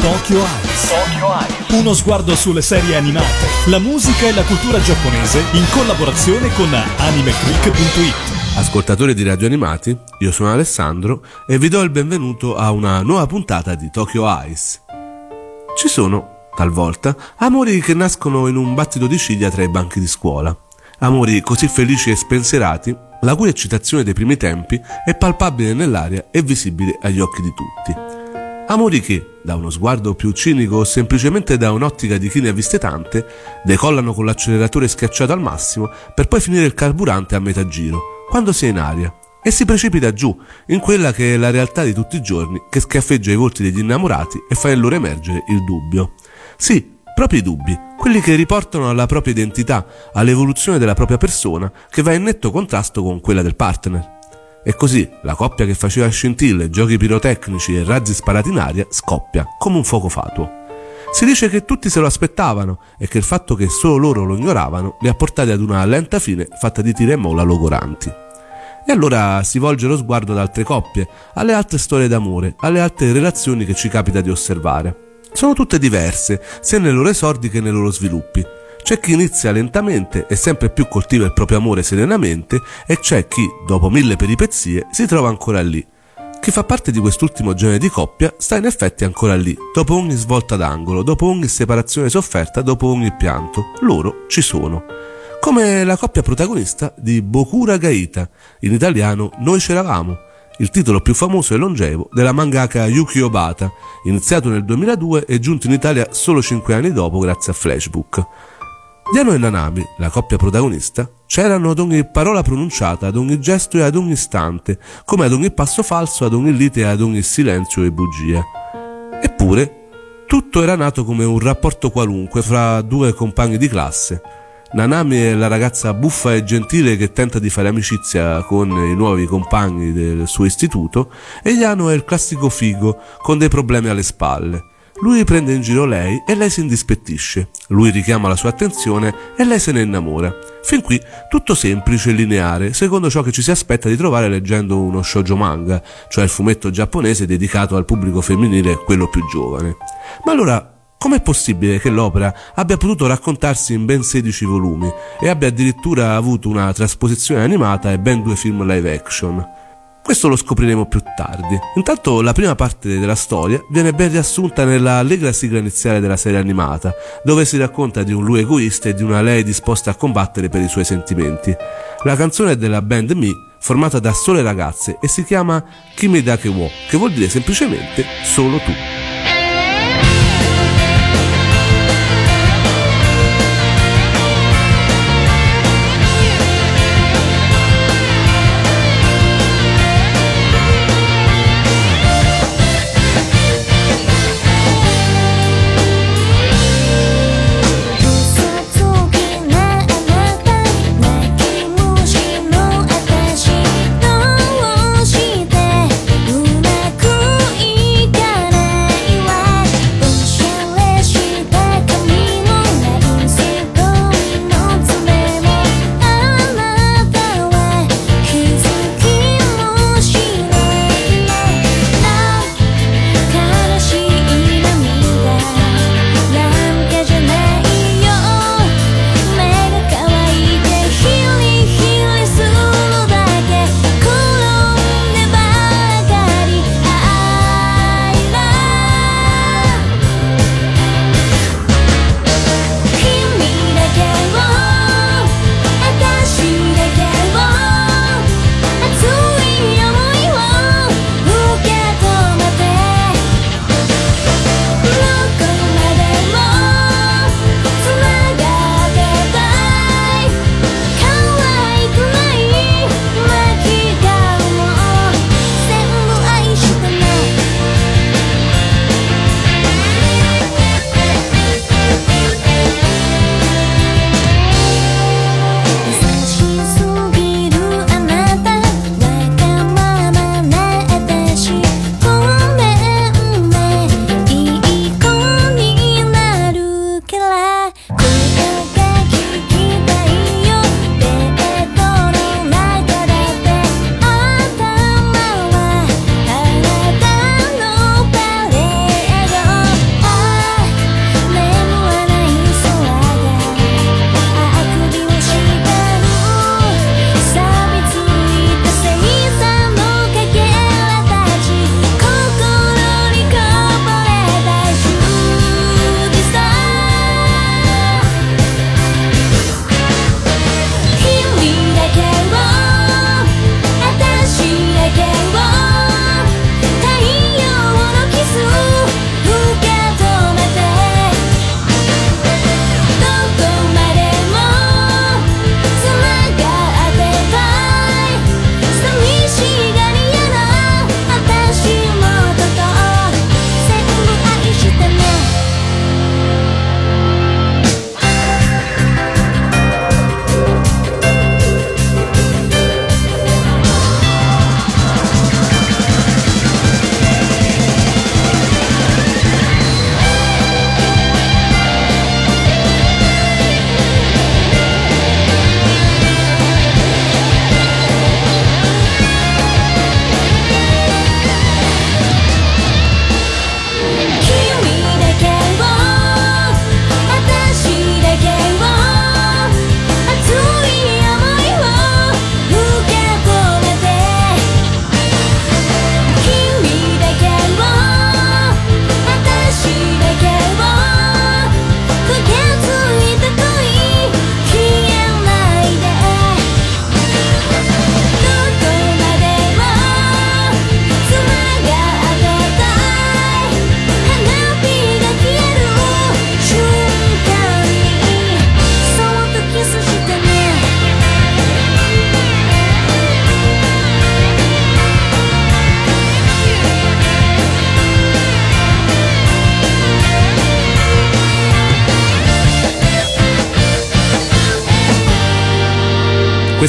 Tokyo Eyes. Uno sguardo sulle serie animate, la musica e la cultura giapponese in collaborazione con animeclick.it. Ascoltatori di Radio Animati, io sono Alessandro e vi do il benvenuto a una nuova puntata di Tokyo Eyes. Ci sono, talvolta, amori che nascono in un battito di ciglia tra i banchi di scuola. Amori così felici e spensierati, la cui eccitazione dei primi tempi è palpabile nell'aria e visibile agli occhi di tutti. Amori che, da uno sguardo più cinico o semplicemente da un'ottica di chi ne ha viste tante, decollano con l'acceleratore schiacciato al massimo per poi finire il carburante a metà giro, quando si è in aria, e si precipita giù, in quella che è la realtà di tutti i giorni che schiaffeggia i volti degli innamorati e fa in loro emergere il dubbio. Sì, proprio i dubbi, quelli che riportano alla propria identità, all'evoluzione della propria persona, che va in netto contrasto con quella del partner. E così la coppia che faceva scintille, giochi pirotecnici e razzi sparati in aria scoppia come un fuoco fatuo. Si dice che tutti se lo aspettavano e che il fatto che solo loro lo ignoravano li ha portati ad una lenta fine fatta di tire e molla logoranti. E allora si volge lo sguardo ad altre coppie, alle altre storie d'amore, alle altre relazioni che ci capita di osservare. Sono tutte diverse, sia nei loro esordi che nei loro sviluppi, c'è chi inizia lentamente e sempre più coltiva il proprio amore serenamente e c'è chi, dopo mille peripezie, si trova ancora lì. Chi fa parte di quest'ultimo genere di coppia sta in effetti ancora lì, dopo ogni svolta d'angolo, dopo ogni separazione sofferta, dopo ogni pianto. Loro ci sono. Come la coppia protagonista di Bokura Gaita, in italiano Noi c'eravamo, il titolo più famoso e longevo della mangaka Yuki Obata, iniziato nel 2002 e giunto in Italia solo 5 anni dopo grazie a Flashbook. Diano e Nanami, la coppia protagonista, c'erano ad ogni parola pronunciata, ad ogni gesto e ad ogni istante, come ad ogni passo falso, ad ogni lite e ad ogni silenzio e bugia. Eppure, tutto era nato come un rapporto qualunque fra due compagni di classe. Nanami è la ragazza buffa e gentile che tenta di fare amicizia con i nuovi compagni del suo istituto e Yano è il classico figo con dei problemi alle spalle. Lui prende in giro lei e lei si indispettisce. Lui richiama la sua attenzione e lei se ne innamora. Fin qui tutto semplice e lineare, secondo ciò che ci si aspetta di trovare leggendo uno shoujo manga, cioè il fumetto giapponese dedicato al pubblico femminile, quello più giovane. Ma allora Com'è possibile che l'opera abbia potuto raccontarsi in ben 16 volumi e abbia addirittura avuto una trasposizione animata e ben due film live action? Questo lo scopriremo più tardi. Intanto la prima parte della storia viene ben riassunta nella allegra sigla iniziale della serie animata, dove si racconta di un lui egoista e di una lei disposta a combattere per i suoi sentimenti. La canzone è della band Me, formata da sole ragazze e si chiama Kimi Dake Wo, che vuol dire semplicemente solo tu.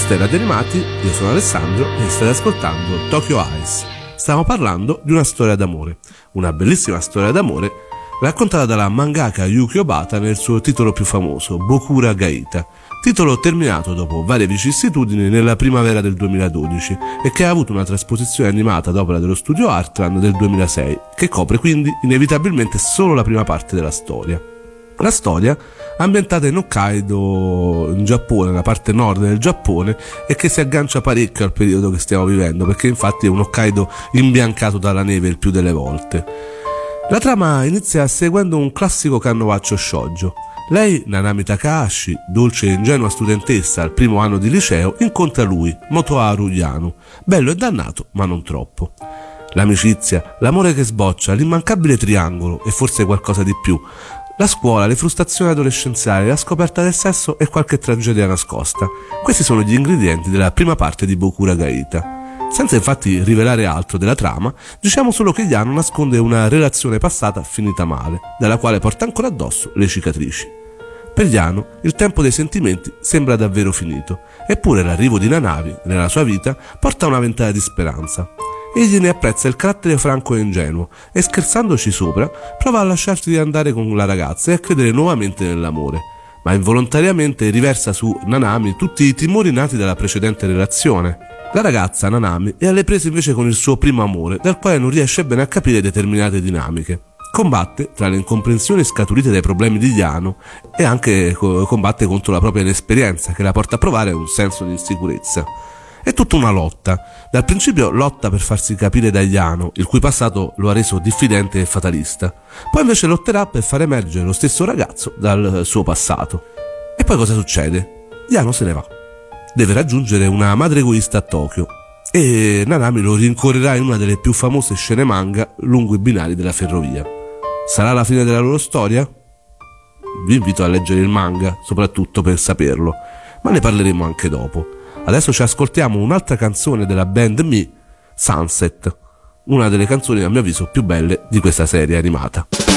Questa è Radio Animati, io sono Alessandro e state ascoltando Tokyo Ice. Stiamo parlando di una storia d'amore, una bellissima storia d'amore raccontata dalla mangaka Yuki Obata nel suo titolo più famoso, Bokura Gaita, titolo terminato dopo varie vicissitudini nella primavera del 2012 e che ha avuto una trasposizione animata d'opera dello studio Artland del 2006, che copre quindi inevitabilmente solo la prima parte della storia. La storia, ambientata in Hokkaido, in Giappone, nella parte nord del Giappone, e che si aggancia parecchio al periodo che stiamo vivendo, perché infatti è un Hokkaido imbiancato dalla neve il più delle volte. La trama inizia seguendo un classico cannovaccio shoujo. Lei, Nanami Takahashi, dolce e ingenua studentessa al primo anno di liceo, incontra lui, Motoharu Yano, bello e dannato, ma non troppo. L'amicizia, l'amore che sboccia, l'immancabile triangolo e forse qualcosa di più la scuola, le frustrazioni adolescenziali, la scoperta del sesso e qualche tragedia nascosta. Questi sono gli ingredienti della prima parte di Bokura Gaita. Senza infatti rivelare altro della trama, diciamo solo che Yano nasconde una relazione passata finita male, dalla quale porta ancora addosso le cicatrici. Per Yano il tempo dei sentimenti sembra davvero finito, eppure l'arrivo di Nanavi nella sua vita porta una ventata di speranza. Egli ne apprezza il carattere franco e ingenuo e scherzandoci sopra prova a lasciarsi andare con la ragazza e a credere nuovamente nell'amore, ma involontariamente riversa su Nanami tutti i timori nati dalla precedente relazione. La ragazza, Nanami, è alle prese invece con il suo primo amore, dal quale non riesce bene a capire determinate dinamiche. Combatte tra le incomprensioni scaturite dai problemi di Yano e anche combatte contro la propria inesperienza che la porta a provare un senso di insicurezza. È tutta una lotta. Dal principio lotta per farsi capire da Iano, il cui passato lo ha reso diffidente e fatalista. Poi invece lotterà per far emergere lo stesso ragazzo dal suo passato. E poi cosa succede? Iano se ne va. Deve raggiungere una madre egoista a Tokyo e Nanami lo rincorrerà in una delle più famose scene manga lungo i binari della ferrovia. Sarà la fine della loro storia? Vi invito a leggere il manga, soprattutto per saperlo, ma ne parleremo anche dopo. Adesso ci ascoltiamo un'altra canzone della band Me, Sunset, una delle canzoni a mio avviso più belle di questa serie animata.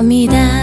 涙。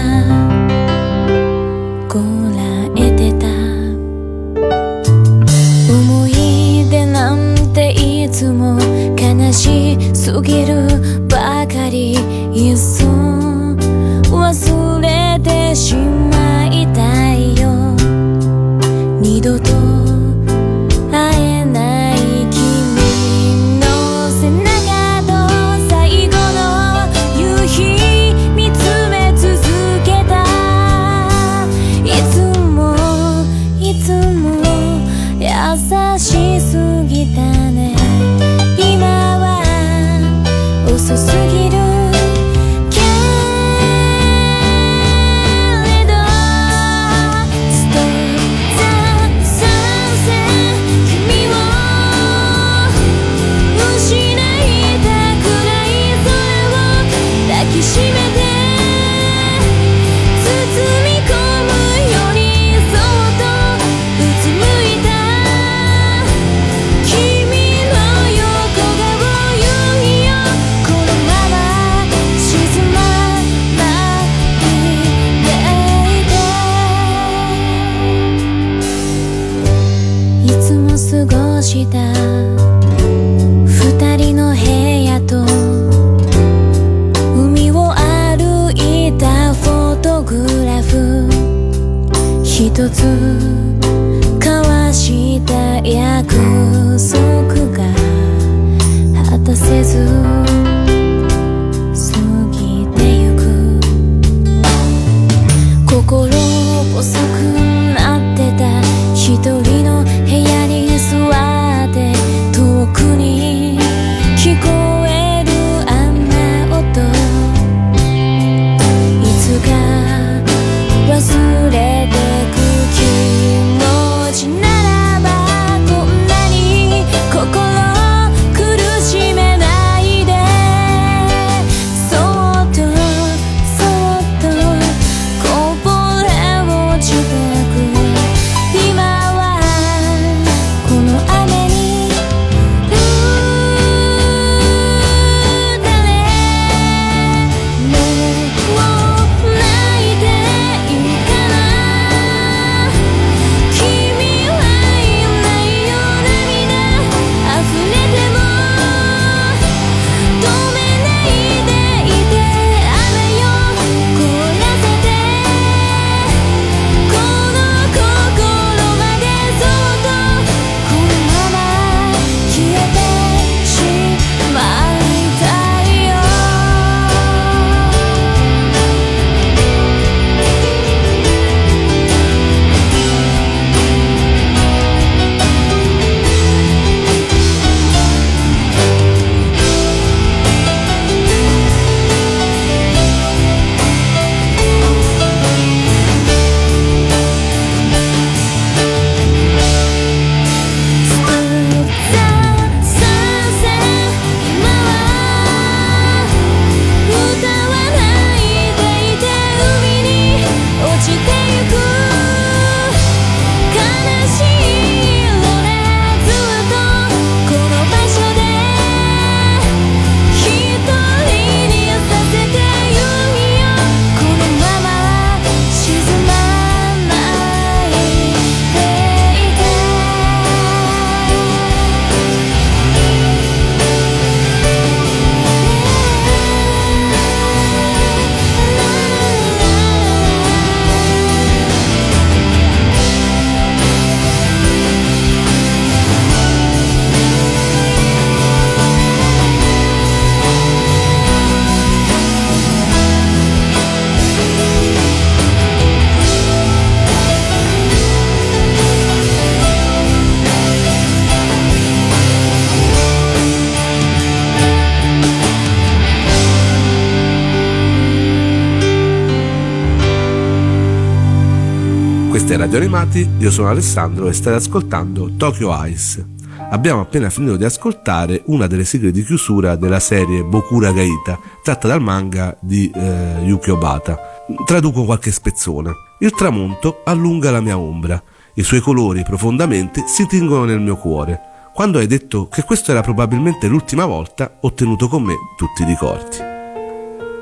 Radio Animati, io sono Alessandro e state ascoltando Tokyo Ice. Abbiamo appena finito di ascoltare una delle sigle di chiusura della serie Bokura Gaita, tratta dal manga di eh, Yuki Obata. Traduco qualche spezzone. Il tramonto allunga la mia ombra, i suoi colori profondamente si tingono nel mio cuore. Quando hai detto che questa era probabilmente l'ultima volta, ho tenuto con me tutti i ricordi.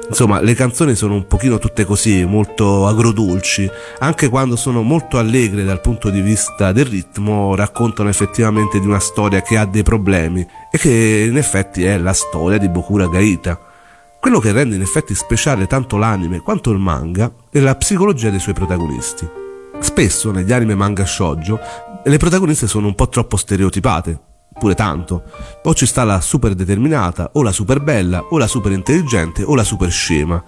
Insomma, le canzoni sono un pochino tutte così, molto agrodolci, anche quando sono molto allegre dal punto di vista del ritmo, raccontano effettivamente di una storia che ha dei problemi e che in effetti è la storia di Bokura Gaita. Quello che rende in effetti speciale tanto l'anime quanto il manga è la psicologia dei suoi protagonisti. Spesso negli anime manga shoujo le protagoniste sono un po' troppo stereotipate, pure tanto. O ci sta la super determinata, o la super bella, o la super intelligente, o la super scema.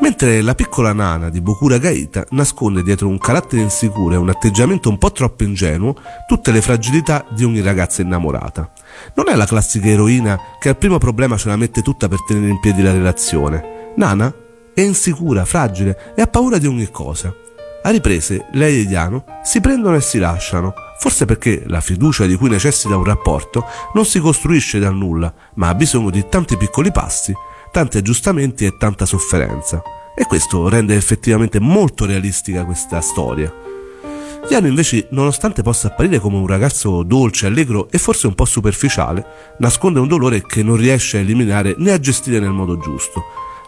Mentre la piccola nana di Bokura Gaita nasconde dietro un carattere insicuro e un atteggiamento un po' troppo ingenuo tutte le fragilità di ogni ragazza innamorata. Non è la classica eroina che al primo problema ce la mette tutta per tenere in piedi la relazione. Nana è insicura, fragile e ha paura di ogni cosa. A riprese, lei e Yano si prendono e si lasciano, forse perché la fiducia di cui necessita un rapporto non si costruisce dal nulla, ma ha bisogno di tanti piccoli passi, tanti aggiustamenti e tanta sofferenza. E questo rende effettivamente molto realistica questa storia. Yano invece, nonostante possa apparire come un ragazzo dolce, allegro e forse un po' superficiale, nasconde un dolore che non riesce a eliminare né a gestire nel modo giusto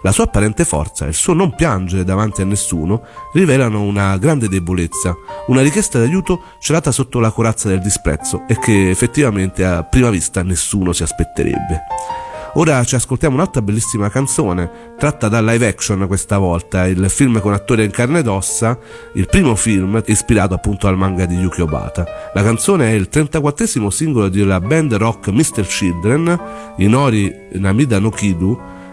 la sua apparente forza e il suo non piangere davanti a nessuno rivelano una grande debolezza, una richiesta d'aiuto celata sotto la corazza del disprezzo e che effettivamente a prima vista nessuno si aspetterebbe. Ora ci ascoltiamo un'altra bellissima canzone, tratta da live action questa volta, il film con attore in carne ed ossa, il primo film ispirato appunto al manga di Yuki Obata. La canzone è il 34 singolo della band rock Mr. Children, Inori Namida no Kidu,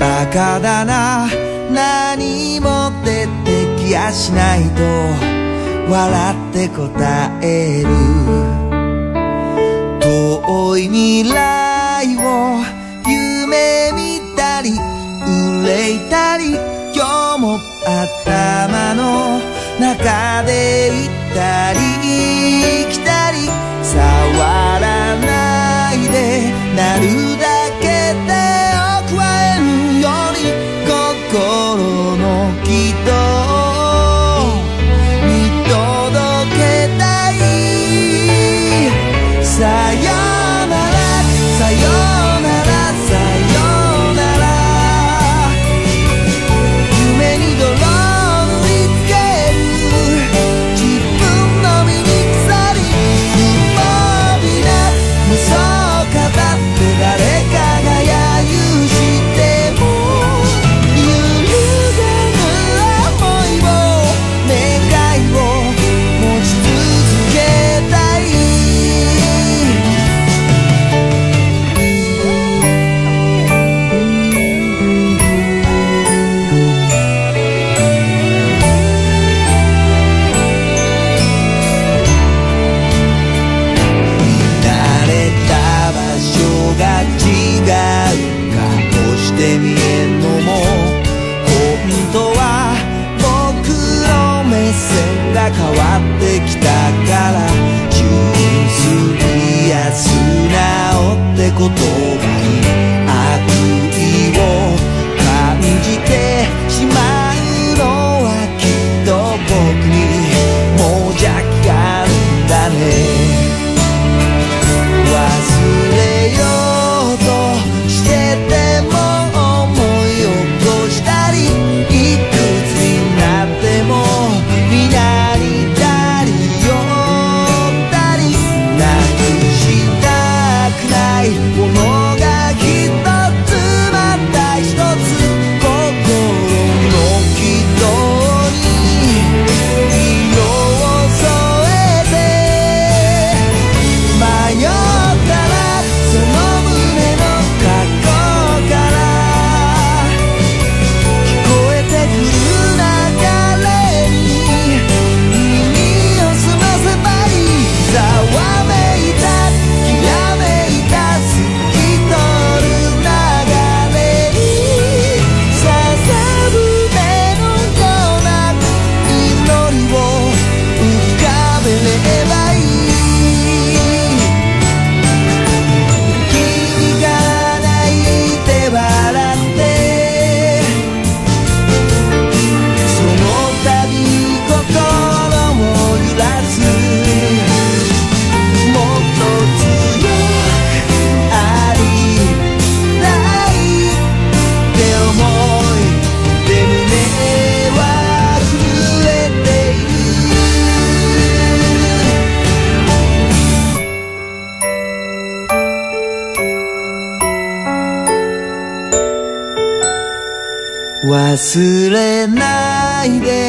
バカだな。何も出てきやしないと笑って答える。遠い未来を夢見たり憂いたり今日も頭の中で行ったり来たり触ら忘れないで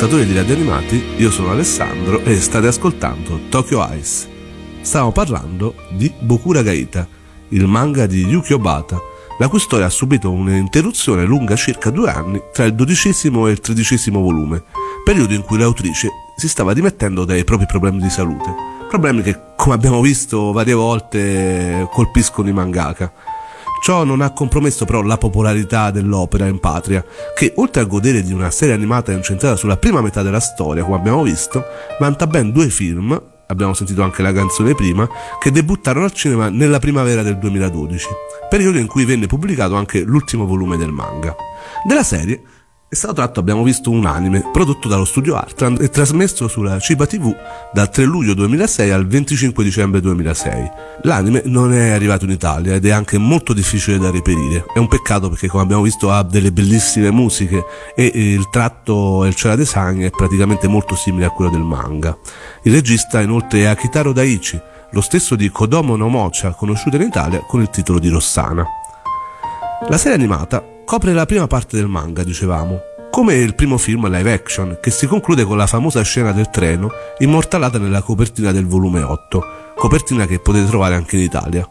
Ascoltatori di Radio Animati, io sono Alessandro e state ascoltando Tokyo Ice. Stiamo parlando di Bokura Gaita, il manga di Yuki Obata, la cui storia ha subito un'interruzione lunga circa due anni tra il dodicesimo e il tredicesimo volume, periodo in cui l'autrice si stava dimettendo dai propri problemi di salute, problemi che, come abbiamo visto varie volte, colpiscono i mangaka. Ciò non ha compromesso però la popolarità dell'opera in patria, che oltre a godere di una serie animata incentrata sulla prima metà della storia, come abbiamo visto, vanta ben due film, abbiamo sentito anche la canzone prima, che debuttarono al cinema nella primavera del 2012, periodo in cui venne pubblicato anche l'ultimo volume del manga. Della serie è stato tratto, abbiamo visto, un anime prodotto dallo studio Artland e trasmesso sulla Ciba TV dal 3 luglio 2006 al 25 dicembre 2006. L'anime non è arrivato in Italia ed è anche molto difficile da reperire. È un peccato perché, come abbiamo visto, ha delle bellissime musiche e il tratto e il chara design è praticamente molto simile a quello del manga. Il regista inoltre è Akitaro Daichi, lo stesso di Kodomo no Mocha, conosciuto in Italia con il titolo di Rossana. La serie animata copre la prima parte del manga, dicevamo, come il primo film live action, che si conclude con la famosa scena del treno immortalata nella copertina del volume 8, copertina che potete trovare anche in Italia.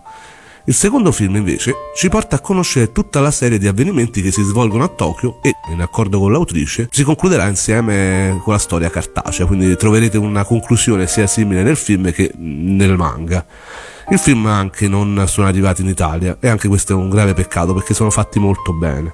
Il secondo film invece ci porta a conoscere tutta la serie di avvenimenti che si svolgono a Tokyo e, in accordo con l'autrice, si concluderà insieme con la storia cartacea, quindi troverete una conclusione sia simile nel film che nel manga. Il film anche non sono arrivati in Italia e anche questo è un grave peccato perché sono fatti molto bene.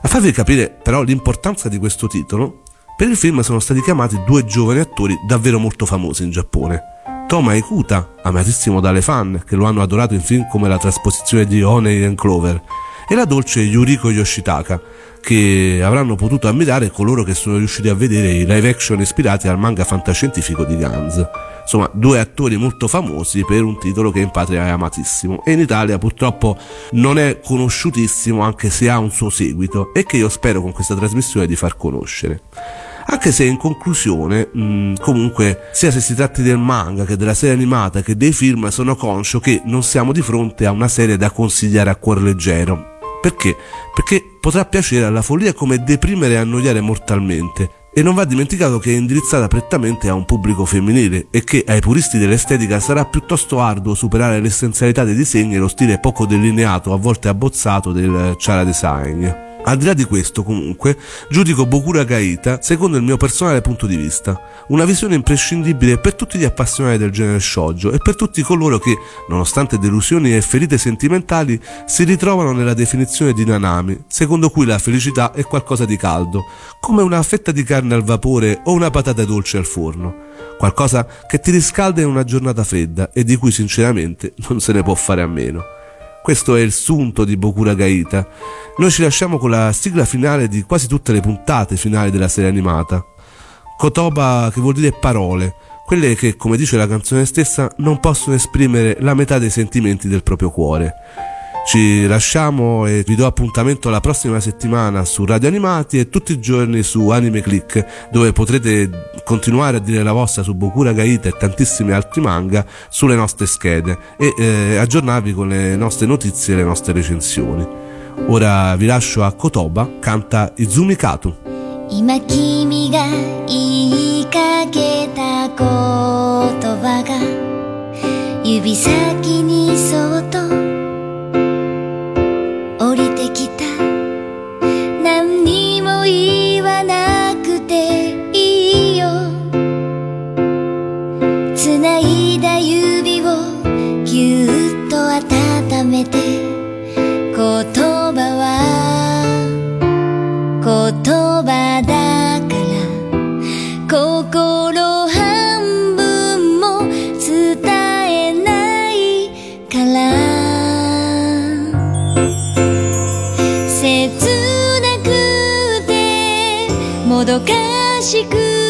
A farvi capire però l'importanza di questo titolo, per il film sono stati chiamati due giovani attori davvero molto famosi in Giappone. Toma Ikuta, amatissimo dalle fan, che lo hanno adorato in film come la trasposizione di Honey and Clover, e la dolce Yuriko Yoshitaka, che avranno potuto ammirare coloro che sono riusciti a vedere i live action ispirati al manga fantascientifico di Gans. Insomma, due attori molto famosi per un titolo che in patria è amatissimo e in Italia purtroppo non è conosciutissimo anche se ha un suo seguito e che io spero con questa trasmissione di far conoscere. Anche se in conclusione, mh, comunque, sia se si tratti del manga che della serie animata che dei film, sono conscio che non siamo di fronte a una serie da consigliare a cuor leggero. Perché? Perché potrà piacere alla follia come deprimere e annoiare mortalmente. E non va dimenticato che è indirizzata prettamente a un pubblico femminile e che ai puristi dell'estetica sarà piuttosto arduo superare l'essenzialità dei disegni e lo stile poco delineato, a volte abbozzato del chara design. Al di là di questo, comunque, giudico Bokura Gaita secondo il mio personale punto di vista, una visione imprescindibile per tutti gli appassionati del genere shoujo e per tutti coloro che, nonostante delusioni e ferite sentimentali, si ritrovano nella definizione di Nanami, secondo cui la felicità è qualcosa di caldo, come una fetta di carne al vapore o una patata dolce al forno, qualcosa che ti riscalda in una giornata fredda e di cui sinceramente non se ne può fare a meno. Questo è il sunto di Bokura Gaita. Noi ci lasciamo con la sigla finale di quasi tutte le puntate finali della serie animata. Kotoba che vuol dire parole, quelle che, come dice la canzone stessa, non possono esprimere la metà dei sentimenti del proprio cuore. Ci lasciamo e vi do appuntamento la prossima settimana su Radio Animati e tutti i giorni su Anime Click, dove potrete continuare a dire la vostra su Bokura Gaita e tantissimi altri manga sulle nostre schede e eh, aggiornarvi con le nostre notizie e le nostre recensioni. Ora vi lascio a Kotoba, canta Izumi ni soto. 切なくてもどかしくて